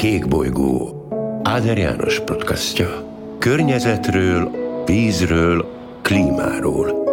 Kék bolygó Áder János podcastja. Környezetről, vízről, klímáról.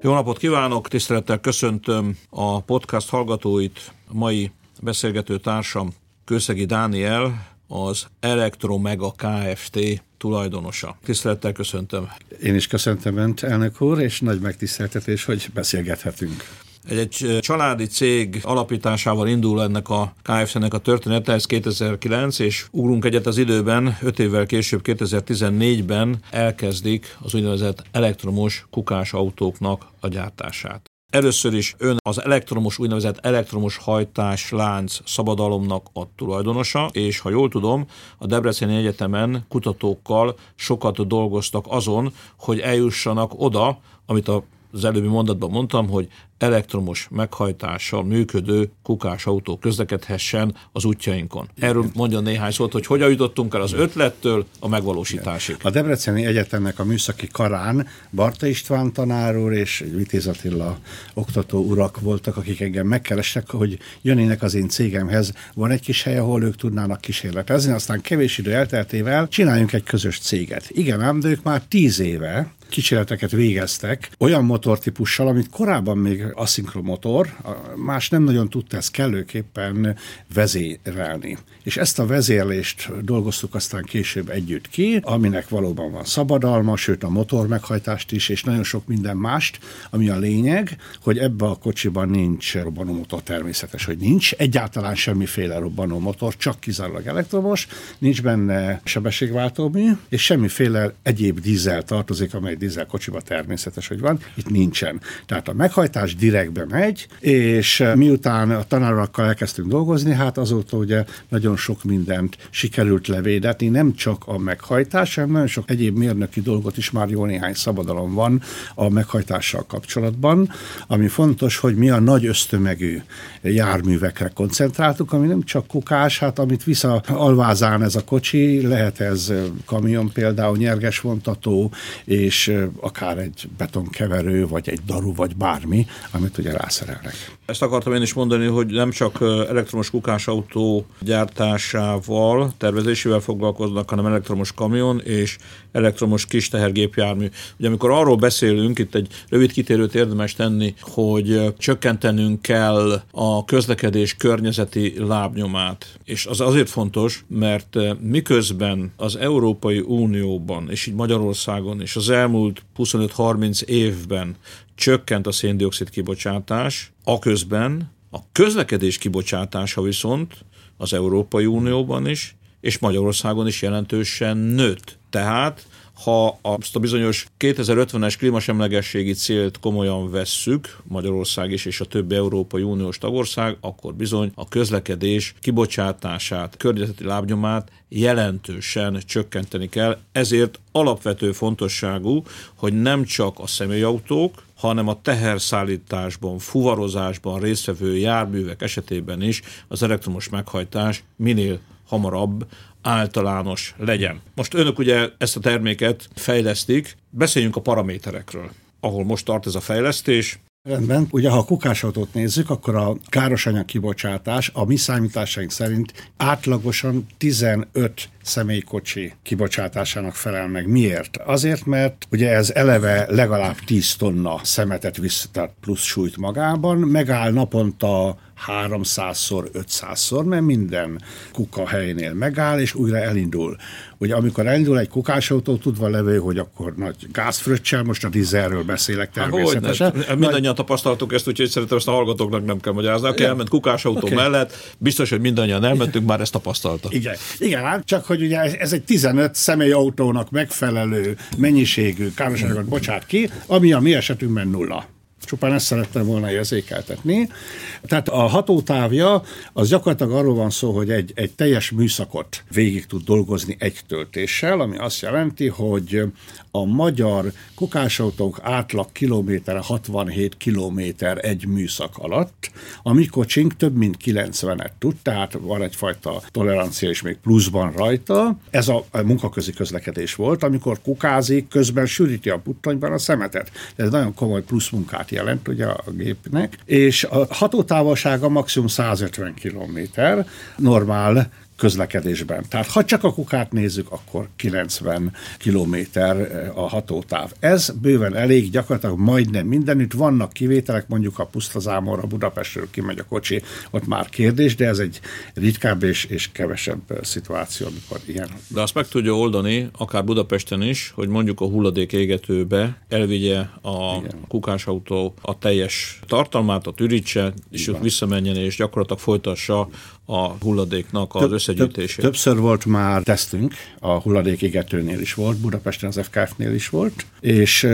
Jó napot kívánok, tisztelettel köszöntöm a podcast hallgatóit, a mai beszélgető társam Kőszegi Dániel, az Elektromega Kft. tulajdonosa. Tisztelettel köszöntöm. Én is köszöntöm Önt, elnök úr, és nagy megtiszteltetés, hogy beszélgethetünk. Egy, családi cég alapításával indul ennek a KFC-nek a története, ez 2009, és ugrunk egyet az időben, 5 évvel később, 2014-ben elkezdik az úgynevezett elektromos kukás autóknak a gyártását. Először is ön az elektromos, úgynevezett elektromos hajtás lánc szabadalomnak a tulajdonosa, és ha jól tudom, a Debreceni Egyetemen kutatókkal sokat dolgoztak azon, hogy eljussanak oda, amit a az előbbi mondatban mondtam, hogy elektromos meghajtással működő kukás autó közlekedhessen az útjainkon. Erről mondja néhány szót, hogy hogyan jutottunk el az ötlettől a megvalósításig. A Debreceni Egyetemnek a műszaki karán Barta István tanár úr és Vitéz Attila oktató urak voltak, akik engem megkerestek, hogy jönnének az én cégemhez. Van egy kis hely, ahol ők tudnának kísérletezni, aztán kevés idő elteltével csináljunk egy közös céget. Igen, ám, de ők már tíz éve kísérleteket végeztek olyan motortípussal, amit korábban még aszinkron motor, más nem nagyon tudta ezt kellőképpen vezérelni. És ezt a vezérlést dolgoztuk aztán később együtt ki, aminek valóban van szabadalma, sőt a motor meghajtást is, és nagyon sok minden mást, ami a lényeg, hogy ebbe a kocsiban nincs robbanómotor természetes, hogy nincs egyáltalán semmiféle robbanómotor, csak kizárólag elektromos, nincs benne sebességváltómű, és semmiféle egyéb dízel tartozik, amely dízel kocsiba természetes, hogy van, itt nincsen. Tehát a meghajtás direktbe megy, és miután a tanárokkal elkezdtünk dolgozni, hát azóta ugye nagyon sok mindent sikerült levédetni, nem csak a meghajtás, hanem nagyon sok egyéb mérnöki dolgot is már jó néhány szabadalom van a meghajtással kapcsolatban, ami fontos, hogy mi a nagy ösztömegű járművekre koncentráltuk, ami nem csak kukás, hát amit vissza alvázán ez a kocsi, lehet ez kamion például, nyerges vontató, és akár egy betonkeverő, vagy egy daru, vagy bármi, amit ugye rászerelnek. Ezt akartam én is mondani, hogy nem csak elektromos kukásautó gyártásával, tervezésével foglalkoznak, hanem elektromos kamion és elektromos kis tehergépjármű. Ugye amikor arról beszélünk, itt egy rövid kitérőt érdemes tenni, hogy csökkentenünk kell a közlekedés környezeti lábnyomát. És az azért fontos, mert miközben az Európai Unióban, és így Magyarországon, és az elmúlt 25-30 évben csökkent a széndiokszid kibocsátás, aközben a közlekedés kibocsátása viszont az Európai Unióban is, és Magyarországon is jelentősen nőtt. Tehát ha azt a bizonyos 2050-es klímasemlegességi célt komolyan vesszük, Magyarország is és a többi Európai Uniós tagország, akkor bizony a közlekedés kibocsátását, környezeti lábnyomát jelentősen csökkenteni kell. Ezért alapvető fontosságú, hogy nem csak a személyautók, hanem a teherszállításban, fuvarozásban résztvevő járművek esetében is az elektromos meghajtás minél hamarabb általános legyen. Most önök ugye ezt a terméket fejlesztik, beszéljünk a paraméterekről ahol most tart ez a fejlesztés. Rendben. Ugye, ha a kukásautót nézzük, akkor a károsanyag kibocsátás a mi számításaink szerint átlagosan 15 személykocsi kibocsátásának felel meg. Miért? Azért, mert ugye ez eleve legalább 10 tonna szemetet visz, tehát plusz súlyt magában, megáll naponta 300-szor, 500-szor, mert minden kuka helynél megáll, és újra elindul. Ugye amikor elindul egy kukásautó, tudva levő, hogy akkor nagy gázfröccsel, most a dízelről beszélek természetesen. Há, mindannyian tapasztaltuk ezt, úgyhogy szerintem ezt a hallgatóknak nem kell magyarázni. Aki elment kukásautó okay. mellett, biztos, hogy mindannyian elmentünk, már ezt tapasztalta. Igen, Igen hát csak hogy ugye ez egy 15 személyautónak megfelelő mennyiségű károsanyagot bocsát ki, ami a mi esetünkben nulla. Csupán ezt szerettem volna érzékeltetni. Tehát a hatótávja az gyakorlatilag arról van szó, hogy egy, egy teljes műszakot végig tud dolgozni egy töltéssel, ami azt jelenti, hogy a magyar kukásautók átlag kilométerre 67 kilométer egy műszak alatt, a mi kocsink több mint 90-et tud, tehát van egyfajta tolerancia is még pluszban rajta. Ez a munkaközi közlekedés volt, amikor kukázik, közben sűríti a puttonyban a szemetet. Ez nagyon komoly plusz munkát jelent ugye a gépnek, és a hatótávolsága maximum 150 km, normál közlekedésben. Tehát ha csak a kukát nézzük, akkor 90 kilométer eh, a hatótáv. Ez bőven elég, gyakorlatilag majdnem mindenütt. Vannak kivételek, mondjuk a pusztazámorra Budapestről kimegy a kocsi, ott már kérdés, de ez egy ritkább és, és kevesebb eh, szituáció, amikor ilyen. De azt meg tudja oldani, akár Budapesten is, hogy mondjuk a hulladék égetőbe elvigye a Igen. kukásautó a teljes tartalmát, a ürítse, és ott visszamenjen, és gyakorlatilag folytassa a hulladéknak az összegyűjtését. Több, többször volt már tesztünk, a hulladék égetőnél is volt, Budapesten az FKF-nél is volt, és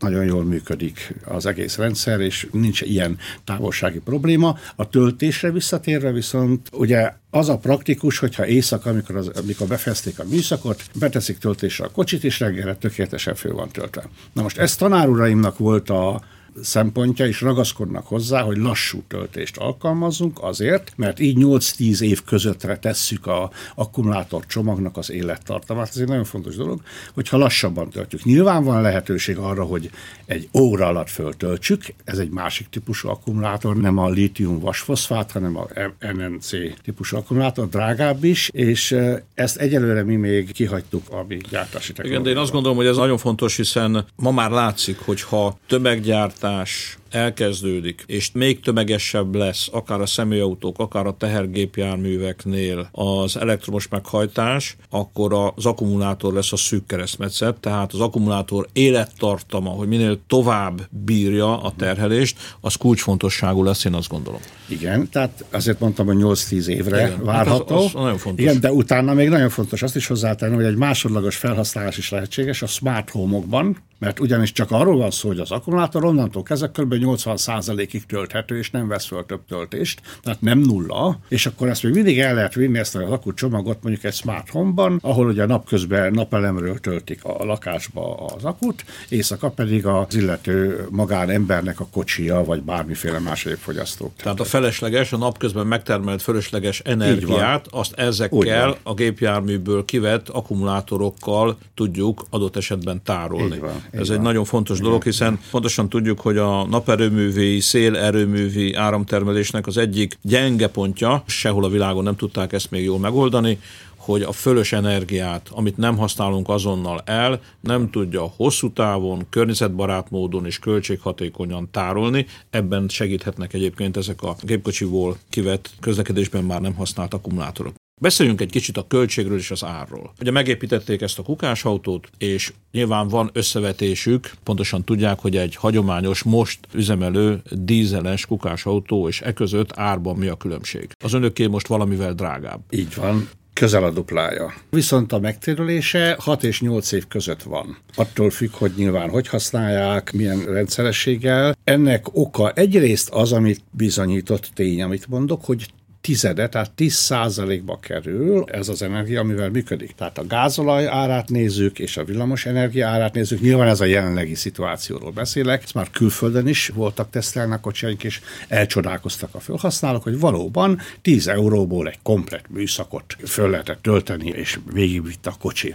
nagyon jól működik az egész rendszer, és nincs ilyen távolsági probléma. A töltésre visszatérve viszont ugye az a praktikus, hogyha éjszaka, amikor, az, amikor befejezték a műszakot, beteszik töltésre a kocsit, és reggelre tökéletesen föl van töltve. Na most ez tanáruraimnak volt a szempontja, és ragaszkodnak hozzá, hogy lassú töltést alkalmazzunk azért, mert így 8-10 év közöttre tesszük a akkumulátor csomagnak az élettartamát. Ez egy nagyon fontos dolog, hogyha lassabban töltjük. Nyilván van lehetőség arra, hogy egy óra alatt föltöltsük, ez egy másik típusú akkumulátor, nem a lítium vasfoszfát, hanem a NNC típusú akkumulátor, drágább is, és ezt egyelőre mi még kihagytuk a mi gyártási Igen, de én azt gondolom, hogy ez nagyon fontos, hiszen ma már látszik, hogyha tömeggyárt Thash elkezdődik, és még tömegesebb lesz, akár a személyautók, akár a tehergépjárműveknél az elektromos meghajtás, akkor az akkumulátor lesz a szűk keresztmetszet, tehát az akkumulátor élettartama, hogy minél tovább bírja a terhelést, az kulcsfontosságú lesz, én azt gondolom. Igen, tehát azért mondtam, hogy 8-10 évre Igen, várható. Hát az, az nagyon fontos. Igen, de utána még nagyon fontos azt is hozzátenni, hogy egy másodlagos felhasználás is lehetséges a smart home-okban, mert ugyanis csak arról van szó, hogy az akkumulátor onnantól kezdve kb. 80%-ig tölthető, és nem vesz föl több töltést, tehát nem nulla, és akkor ezt még mindig el lehet vinni ezt az akut csomagot mondjuk egy smart home-ban, ahol ugye napközben napelemről töltik a lakásba az akut, éjszaka pedig az illető magánembernek a kocsia, vagy bármiféle más fogyasztó. Tehát a felesleges, a napközben megtermelt fölösleges energiát, azt ezekkel a gépjárműből kivett akkumulátorokkal tudjuk adott esetben tárolni. Ez egy nagyon fontos Igen. dolog, hiszen pontosan tudjuk, hogy a naperőművi, szélerőművi áramtermelésnek az egyik gyenge pontja, sehol a világon nem tudták ezt még jól megoldani, hogy a fölös energiát, amit nem használunk azonnal el, nem tudja hosszú távon, környezetbarát módon és költséghatékonyan tárolni. Ebben segíthetnek egyébként ezek a gépkocsiból kivett közlekedésben már nem használt akkumulátorok. Beszéljünk egy kicsit a költségről és az árról. Ugye megépítették ezt a kukásautót, és nyilván van összevetésük, pontosan tudják, hogy egy hagyományos, most üzemelő dízeles kukásautó és e között árban mi a különbség. Az önöké most valamivel drágább. Így van közel a duplája. Viszont a megtérülése 6 és 8 év között van. Attól függ, hogy nyilván hogy használják, milyen rendszerességgel. Ennek oka egyrészt az, amit bizonyított tény, amit mondok, hogy tizede, tehát 10 százalékba kerül ez az energia, amivel működik. Tehát a gázolaj árát nézzük, és a villamos energia árát nézzük. Nyilván ez a jelenlegi szituációról beszélek. Ez már külföldön is voltak a kocsiaink, és elcsodálkoztak a felhasználók, hogy valóban 10 euróból egy komplet műszakot föl lehetett tölteni, és végigvitt a kocsi.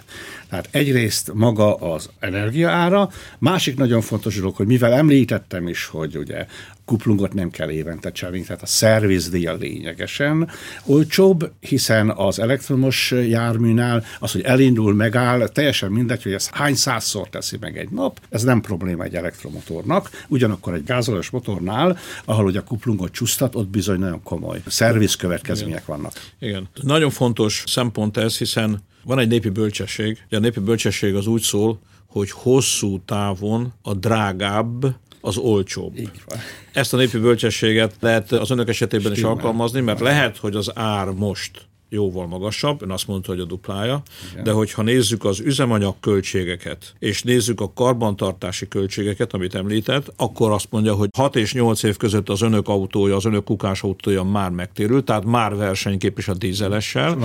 Tehát egyrészt maga az energia ára, másik nagyon fontos dolog, hogy mivel említettem is, hogy ugye kuplungot nem kell évente cserélni, tehát a szervizdíja lényegesen olcsóbb, hiszen az elektromos járműnál az, hogy elindul, megáll, teljesen mindegy, hogy ez hány százszor teszi meg egy nap, ez nem probléma egy elektromotornak, ugyanakkor egy gázolajos motornál, ahol ugye a kuplungot csúsztat, ott bizony nagyon komoly szerviz következmények Igen. vannak. Igen. Nagyon fontos szempont ez, hiszen van egy népi bölcsesség, a népi bölcsesség az úgy szól, hogy hosszú távon a drágább az olcsóbb. Így van. Ezt a népi bölcsességet lehet az önök esetében Stimmel. is alkalmazni, mert lehet, hogy az ár most jóval magasabb, ön azt mondta, hogy a duplája, Igen. de hogyha nézzük az üzemanyag költségeket, és nézzük a karbantartási költségeket, amit említett, akkor azt mondja, hogy 6 és 8 év között az önök autója, az önök kukás autója már megtérül, tehát már versenyképes a dízelessel.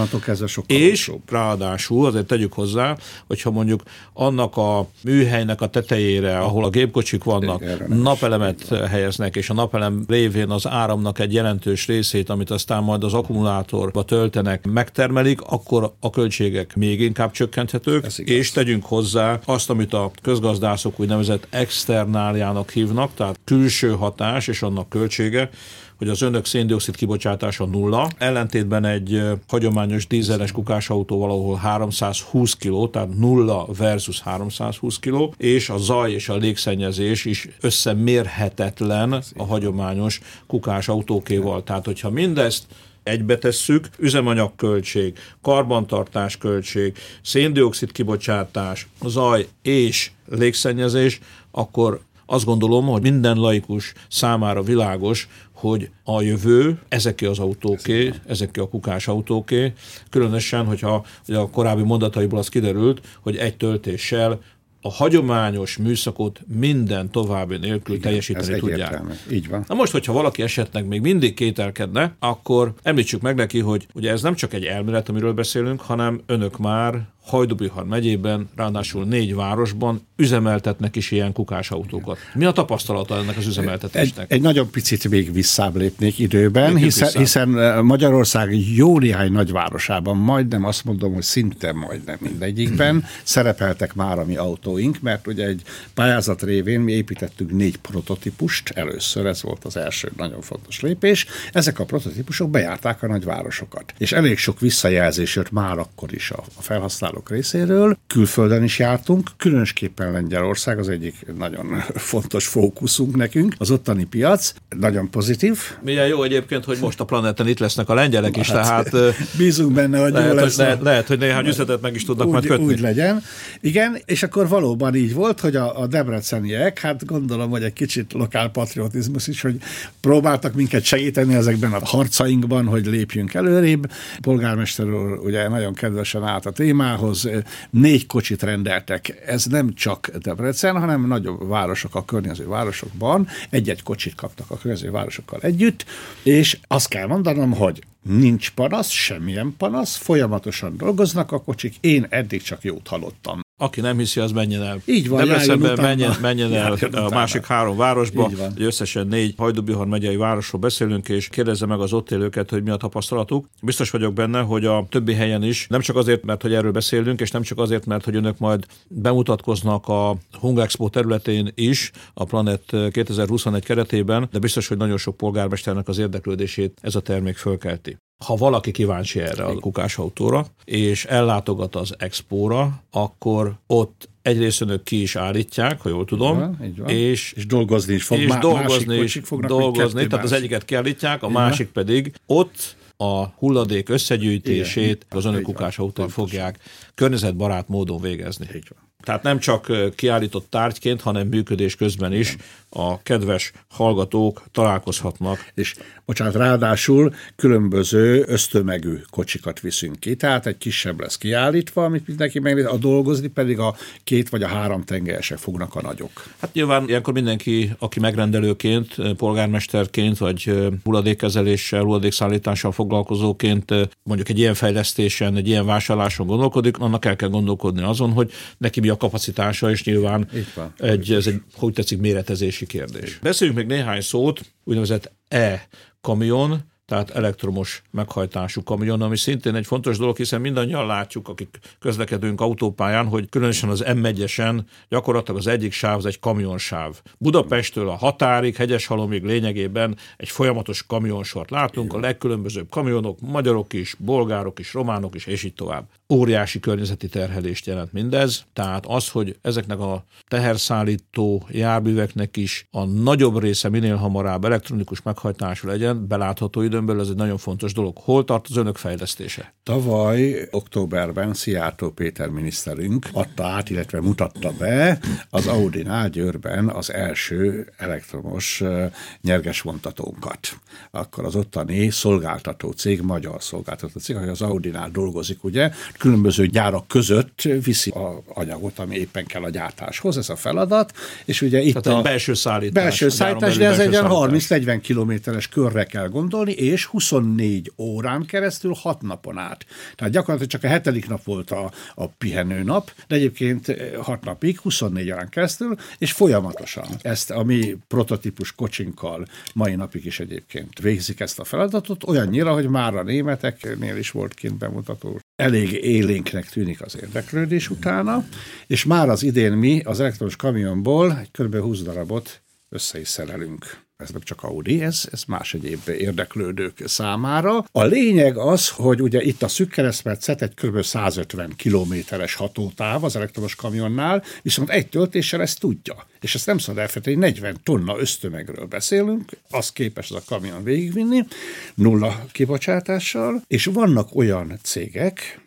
És olcsóbb. ráadásul, azért tegyük hozzá, hogyha mondjuk annak a műhelynek a tetejére, ahol a gépkocsik vannak, napelemet helyeznek, és a napelem révén az áramnak egy jelentős részét, amit aztán majd az akkumulátorba töltenek, cégek megtermelik, akkor a költségek még inkább csökkenthetők, és tegyünk hozzá azt, amit a közgazdászok úgynevezett externáliának hívnak, tehát külső hatás és annak költsége, hogy az önök széndiokszid kibocsátása nulla, ellentétben egy hagyományos dízeles kukásautó valahol 320 kg, tehát nulla versus 320 kg, és a zaj és a légszennyezés is összemérhetetlen a hagyományos kukásautókéval. Tehát, hogyha mindezt egybe tesszük, üzemanyagköltség, karbantartás költség, széndiokszid kibocsátás, zaj és légszennyezés, akkor azt gondolom, hogy minden laikus számára világos, hogy a jövő ezeké az autóké, ezeké a kukás autóké, különösen, hogyha ugye a korábbi mondataiból az kiderült, hogy egy töltéssel a hagyományos műszakot minden további nélkül Igen, teljesíteni tudják. Így van. Na most, hogyha valaki esetleg még mindig kételkedne, akkor említsük meg neki, hogy ugye ez nem csak egy elmélet, amiről beszélünk, hanem önök már Hajdubihar megyében, ráadásul négy városban üzemeltetnek is ilyen kukásautókat. Mi a tapasztalata ennek az üzemeltetésnek? Egy, egy nagyon picit még visszább lépnék időben, hiszen, hiszen eh, Magyarország jó néhány nagyvárosában, majdnem azt mondom, hogy szinte majdnem mindegyikben szerepeltek már a mi autóink, mert ugye egy pályázat révén mi építettünk négy prototípust, először ez volt az első nagyon fontos lépés. Ezek a prototípusok bejárták a nagyvárosokat, és elég sok visszajelzés jött már akkor is a, a felhasználók vásárlók részéről. Külföldön is jártunk, különösképpen Lengyelország az egyik nagyon fontos fókuszunk nekünk. Az ottani piac nagyon pozitív. Milyen jó egyébként, hogy most a planeten itt lesznek a lengyelek is, hát, tehát... Bízunk benne, hogy lehet, jó lesz. Hogy, lehet, lehet, hogy néhány üzletet meg is tudnak úgy, majd kötni. Úgy legyen. Igen, és akkor valóban így volt, hogy a, a debreceniek, hát gondolom, hogy egy kicsit lokálpatriotizmus is, hogy próbáltak minket segíteni ezekben a harcainkban, hogy lépjünk előrébb. Polgármester úr ugye nagyon kedvesen állt a témához, magához négy kocsit rendeltek. Ez nem csak Debrecen, hanem nagyobb városok a környező városokban. Egy-egy kocsit kaptak a környező városokkal együtt, és azt kell mondanom, hogy nincs panasz, semmilyen panasz, folyamatosan dolgoznak a kocsik, én eddig csak jót hallottam. Aki nem hiszi, az menjen el. Így van, Debrecenben menjen, menjen el a másik három városba, hogy összesen négy Hajdubihar megyei városról beszélünk, és kérdezze meg az ott élőket, hogy mi a tapasztalatuk. Biztos vagyok benne, hogy a többi helyen is, nem csak azért, mert hogy erről beszélünk, és nem csak azért, mert hogy önök majd bemutatkoznak a Hungexpo területén is, a Planet 2021 keretében, de biztos, hogy nagyon sok polgármesternek az érdeklődését ez a termék fölkelti ha valaki kíváncsi erre a kukásautóra, és ellátogat az expóra, akkor ott egyrészt önök ki is állítják, ha jól tudom, így van, így van. És, és dolgozni is fog, és má, dolgozni is fognak, dolgozni, tehát az egyiket kiállítják, a így másik van. pedig ott a hulladék összegyűjtését Igen, az önök kukásautói fogják környezetbarát módon végezni. Így van. Tehát nem csak kiállított tárgyként, hanem működés közben is a kedves hallgatók találkozhatnak. És bocsánat, ráadásul különböző ösztömegű kocsikat viszünk ki, tehát egy kisebb lesz kiállítva, amit mindenki megnéz, a dolgozni pedig a két vagy a három tengelyesek fognak a nagyok. Hát nyilván ilyenkor mindenki, aki megrendelőként, polgármesterként, vagy hulladékkezeléssel, hulladékszállítással foglalkozóként mondjuk egy ilyen fejlesztésen, egy ilyen vásárláson gondolkodik, annak el kell gondolkodni azon, hogy neki mi a kapacitása, és nyilván egy, ez egy, hogy tetszik, méretezési kérdés. Beszéljünk még néhány szót, úgynevezett e-kamion, tehát elektromos meghajtású kamion, ami szintén egy fontos dolog, hiszen mindannyian látjuk, akik közlekedünk autópályán, hogy különösen az M1-esen gyakorlatilag az egyik sáv az egy kamionsáv. Budapesttől a határig, Hegyeshalomig lényegében egy folyamatos kamionsort látunk, a legkülönbözőbb kamionok, magyarok is, bolgárok is, románok is, és így tovább. Óriási környezeti terhelést jelent mindez, tehát az, hogy ezeknek a teherszállító járműveknek is a nagyobb része minél hamarabb elektronikus meghajtású legyen, belátható belül ez egy nagyon fontos dolog. Hol tart az önök fejlesztése? Tavaly októberben Szijjártó Péter miniszterünk adta át, illetve mutatta be az Audi Győrben az első elektromos nyerges vontatónkat. Akkor az ottani szolgáltató cég, magyar szolgáltató cég, hogy az Audi-nál dolgozik, ugye, különböző gyárak között viszi a anyagot, ami éppen kell a gyártáshoz, ez a feladat, és ugye itt Tehát a belső szállítás. Belső szállítás, de ez egy olyan 30-40 kilométeres körre kell gondolni, és 24 órán keresztül 6 napon át. Tehát gyakorlatilag csak a hetedik nap volt a, a pihenő nap, de egyébként 6 napig, 24 órán keresztül, és folyamatosan ezt a mi prototípus kocsinkkal mai napig is egyébként végzik ezt a feladatot, olyannyira, hogy már a németeknél is volt kint bemutató. Elég élénknek tűnik az érdeklődés utána, és már az idén mi az elektromos kamionból egy kb. 20 darabot össze is szerelünk ez nem csak Audi, ez, ez más egyéb érdeklődők számára. A lényeg az, hogy ugye itt a szűk keresztmetszet egy kb. 150 kilométeres hatótáv az elektromos kamionnál, viszont egy töltéssel ezt tudja. És ezt nem szabad elfelejteni, 40 tonna ösztömegről beszélünk, az képes az a kamion végigvinni, nulla kibocsátással, és vannak olyan cégek,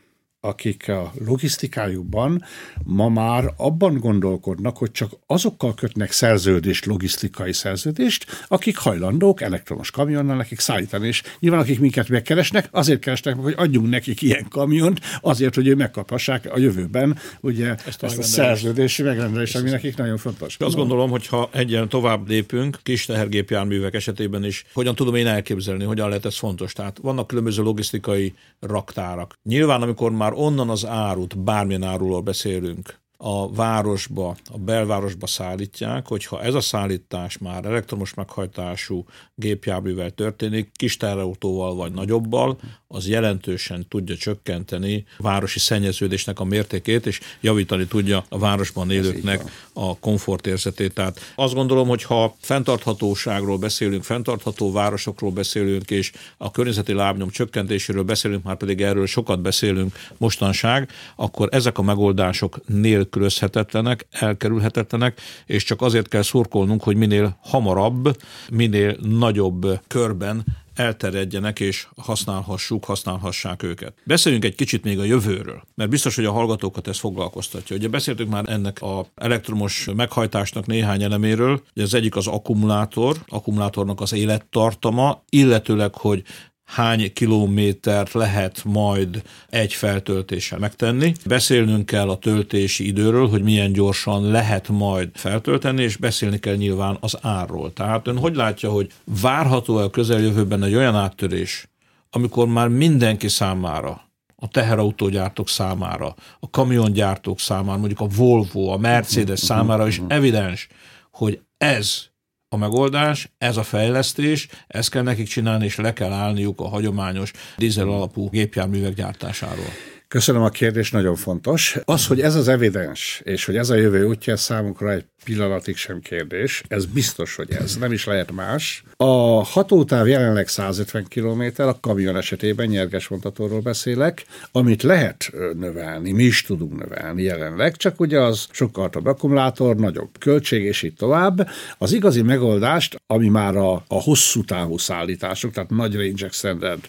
akik a logisztikájukban ma már abban gondolkodnak, hogy csak azokkal kötnek szerződést, logisztikai szerződést, akik hajlandók elektromos kamionnal nekik szállítani. És nyilván akik minket megkeresnek, azért keresnek meg, hogy adjunk nekik ilyen kamiont, azért, hogy ő megkaphassák a jövőben ugye ezt a, ezt a szerződési megrendelést, ami nekik nagyon fontos. Azt gondolom, hogy ha egyen tovább lépünk, kis tehergépjárművek esetében is, hogyan tudom én elképzelni, hogyan lehet ez fontos. Tehát vannak különböző logisztikai raktárak. Nyilván, amikor már már onnan az árut, bármilyen áruról beszélünk, a városba, a belvárosba szállítják, hogyha ez a szállítás már elektromos meghajtású gépjárművel történik, kis terautóval vagy nagyobbal, az jelentősen tudja csökkenteni a városi szennyeződésnek a mértékét, és javítani tudja a városban élőknek a komfortérzetét. Tehát azt gondolom, hogy ha fenntarthatóságról beszélünk, fenntartható városokról beszélünk, és a környezeti lábnyom csökkentéséről beszélünk, már pedig erről sokat beszélünk mostanság, akkor ezek a megoldások nélkülözhetetlenek, elkerülhetetlenek, és csak azért kell szurkolnunk, hogy minél hamarabb, minél nagyobb körben elterjedjenek és használhassuk, használhassák őket. Beszéljünk egy kicsit még a jövőről, mert biztos, hogy a hallgatókat ez foglalkoztatja. Ugye beszéltünk már ennek a elektromos meghajtásnak néhány eleméről, ugye az egyik az akkumulátor, akkumulátornak az élettartama, illetőleg, hogy hány kilométert lehet majd egy feltöltéssel megtenni. Beszélnünk kell a töltési időről, hogy milyen gyorsan lehet majd feltölteni, és beszélni kell nyilván az árról. Tehát ön hogy látja, hogy várható a közeljövőben egy olyan áttörés, amikor már mindenki számára a teherautógyártók számára, a kamiongyártók számára, mondjuk a Volvo, a Mercedes számára is evidens, hogy ez a megoldás, ez a fejlesztés, ezt kell nekik csinálni, és le kell állniuk a hagyományos dízel alapú gépjárművek gyártásáról. Köszönöm a kérdést, nagyon fontos. Az, hogy ez az evidens, és hogy ez a jövő útja, számunkra egy pillanatig sem kérdés. Ez biztos, hogy ez. Nem is lehet más. A hatótáv jelenleg 150 km, a kamion esetében nyerges vontatóról beszélek, amit lehet növelni, mi is tudunk növelni jelenleg, csak ugye az sokkal több akkumulátor, nagyobb költség, és így tovább. Az igazi megoldást, ami már a, a hosszú távú szállítások, tehát nagy range extended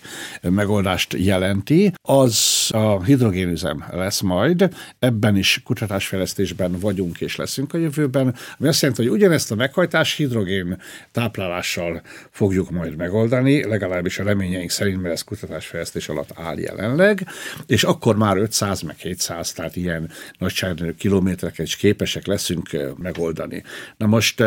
megoldást jelenti, az a hidrogénüzem lesz majd. Ebben is kutatásfejlesztésben vagyunk és leszünk a jövőben, ami azt jelenti, hogy ugyanezt a meghajtás hidrogén táplálással fogjuk majd megoldani, legalábbis a reményeink szerint, mert ez kutatásfejlesztés alatt áll jelenleg, és akkor már 500 meg 700, tehát ilyen nagyságrendű kilométereket is képesek leszünk megoldani. Na most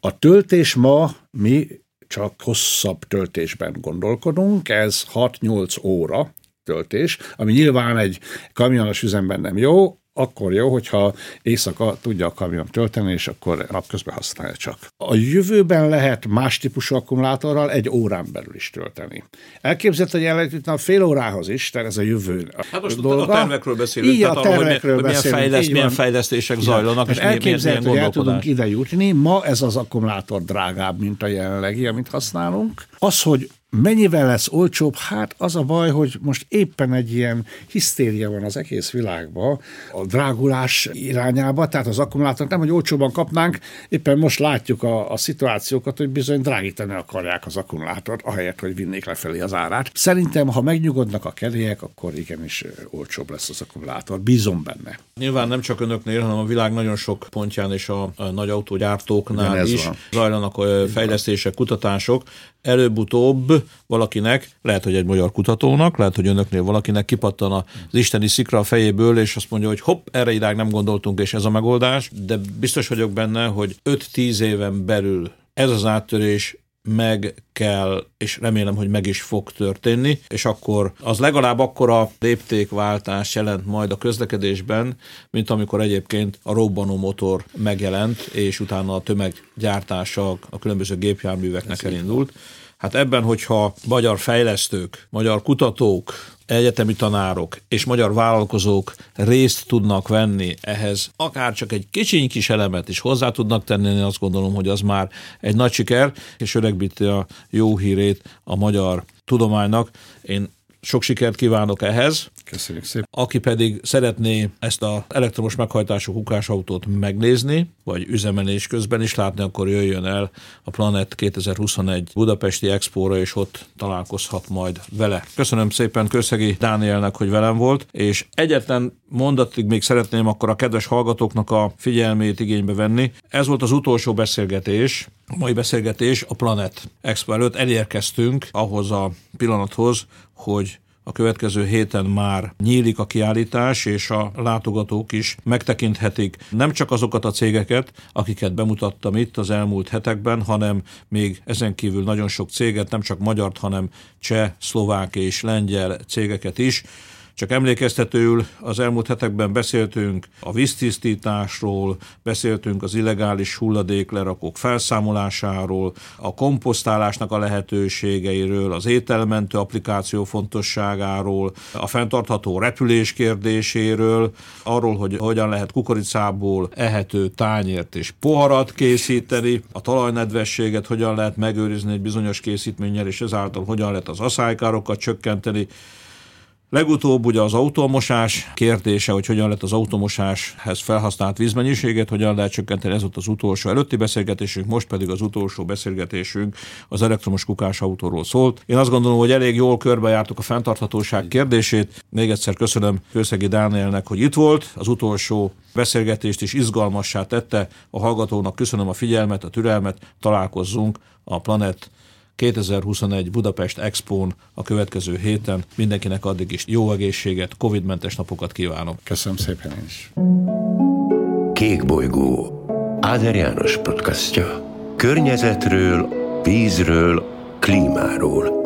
a töltés ma mi csak hosszabb töltésben gondolkodunk, ez 6-8 óra töltés, ami nyilván egy kamionos üzemben nem jó, akkor jó, hogyha éjszaka tudja a kamion tölteni, és akkor napközben használja csak. A jövőben lehet más típusú akkumulátorral egy órán belül is tölteni. Elképzelhető, hogy jelenleg a fél órához is, tehát ez a jövő Hát most dolga. a tervekről beszélünk, így tehát a tervekről arról, hogy milyen, fejleszt, milyen fejlesztések Igen. zajlanak, és elképzelhető, hogy el tudunk ide jutni. Ma ez az akkumulátor drágább, mint a jelenlegi, amit használunk. Az, hogy Mennyivel lesz olcsóbb? Hát az a baj, hogy most éppen egy ilyen hisztéria van az egész világban a drágulás irányába, tehát az akkumulátort nem, hogy olcsóban kapnánk, éppen most látjuk a, a szituációkat, hogy bizony drágítani akarják az akkumulátort, ahelyett, hogy vinnék lefelé az árát. Szerintem, ha megnyugodnak a kedélyek, akkor igenis olcsóbb lesz az akkumulátor. Bízom benne. Nyilván nem csak önöknél, hanem a világ nagyon sok pontján és a, a nagy autógyártóknál is van. zajlanak fejlesztések, kutatások. Előbb-utóbb valakinek, lehet, hogy egy magyar kutatónak, lehet, hogy önöknél valakinek kipattan az isteni szikra a fejéből, és azt mondja, hogy hopp, erre idáig nem gondoltunk, és ez a megoldás, de biztos vagyok benne, hogy 5-10 éven belül ez az áttörés meg kell, és remélem, hogy meg is fog történni, és akkor az legalább akkora léptékváltás jelent majd a közlekedésben, mint amikor egyébként a robbanó motor megjelent, és utána a tömeggyártása a különböző gépjárműveknek elindult. Hát ebben, hogyha magyar fejlesztők, magyar kutatók, egyetemi tanárok és magyar vállalkozók részt tudnak venni ehhez, akár csak egy kicsiny kis elemet is hozzá tudnak tenni, én azt gondolom, hogy az már egy nagy siker, és öregbíti a jó hírét a magyar tudománynak. Én sok sikert kívánok ehhez. Köszönjük szépen. Aki pedig szeretné ezt az elektromos meghajtású kukásautót megnézni, vagy üzemelés közben is látni, akkor jöjjön el a Planet 2021 Budapesti Expóra, és ott találkozhat majd vele. Köszönöm szépen Köszegi Dánielnek, hogy velem volt, és egyetlen mondatig még szeretném akkor a kedves hallgatóknak a figyelmét igénybe venni. Ez volt az utolsó beszélgetés, a mai beszélgetés a Planet Expo előtt elérkeztünk ahhoz a pillanathoz, hogy a következő héten már nyílik a kiállítás, és a látogatók is megtekinthetik nem csak azokat a cégeket, akiket bemutattam itt az elmúlt hetekben, hanem még ezen kívül nagyon sok céget, nem csak magyart, hanem cseh, szlovák és lengyel cégeket is. Csak emlékeztetőül az elmúlt hetekben beszéltünk a víztisztításról, beszéltünk az illegális hulladéklerakók felszámolásáról, a komposztálásnak a lehetőségeiről, az ételmentő applikáció fontosságáról, a fenntartható repülés kérdéséről, arról, hogy hogyan lehet kukoricából ehető tányért és poharat készíteni, a talajnedvességet hogyan lehet megőrizni egy bizonyos készítménnyel, és ezáltal hogyan lehet az aszálykárokat csökkenteni, Legutóbb ugye az automosás kérdése, hogy hogyan lehet az automosáshez felhasznált vízmennyiséget, hogyan lehet csökkenteni, ez ott az utolsó előtti beszélgetésünk, most pedig az utolsó beszélgetésünk az elektromos kukás autóról szólt. Én azt gondolom, hogy elég jól körbejártuk a fenntarthatóság kérdését. Még egyszer köszönöm Kőszegi Dánielnek, hogy itt volt. Az utolsó beszélgetést is izgalmassá tette. A hallgatónak köszönöm a figyelmet, a türelmet. Találkozzunk a Planet 2021 Budapest Expón a következő héten. Mindenkinek addig is jó egészséget, Covid-mentes napokat kívánok. Köszönöm szépen én is. Kék bolygó. Áder János podcastja. Környezetről, vízről, klímáról.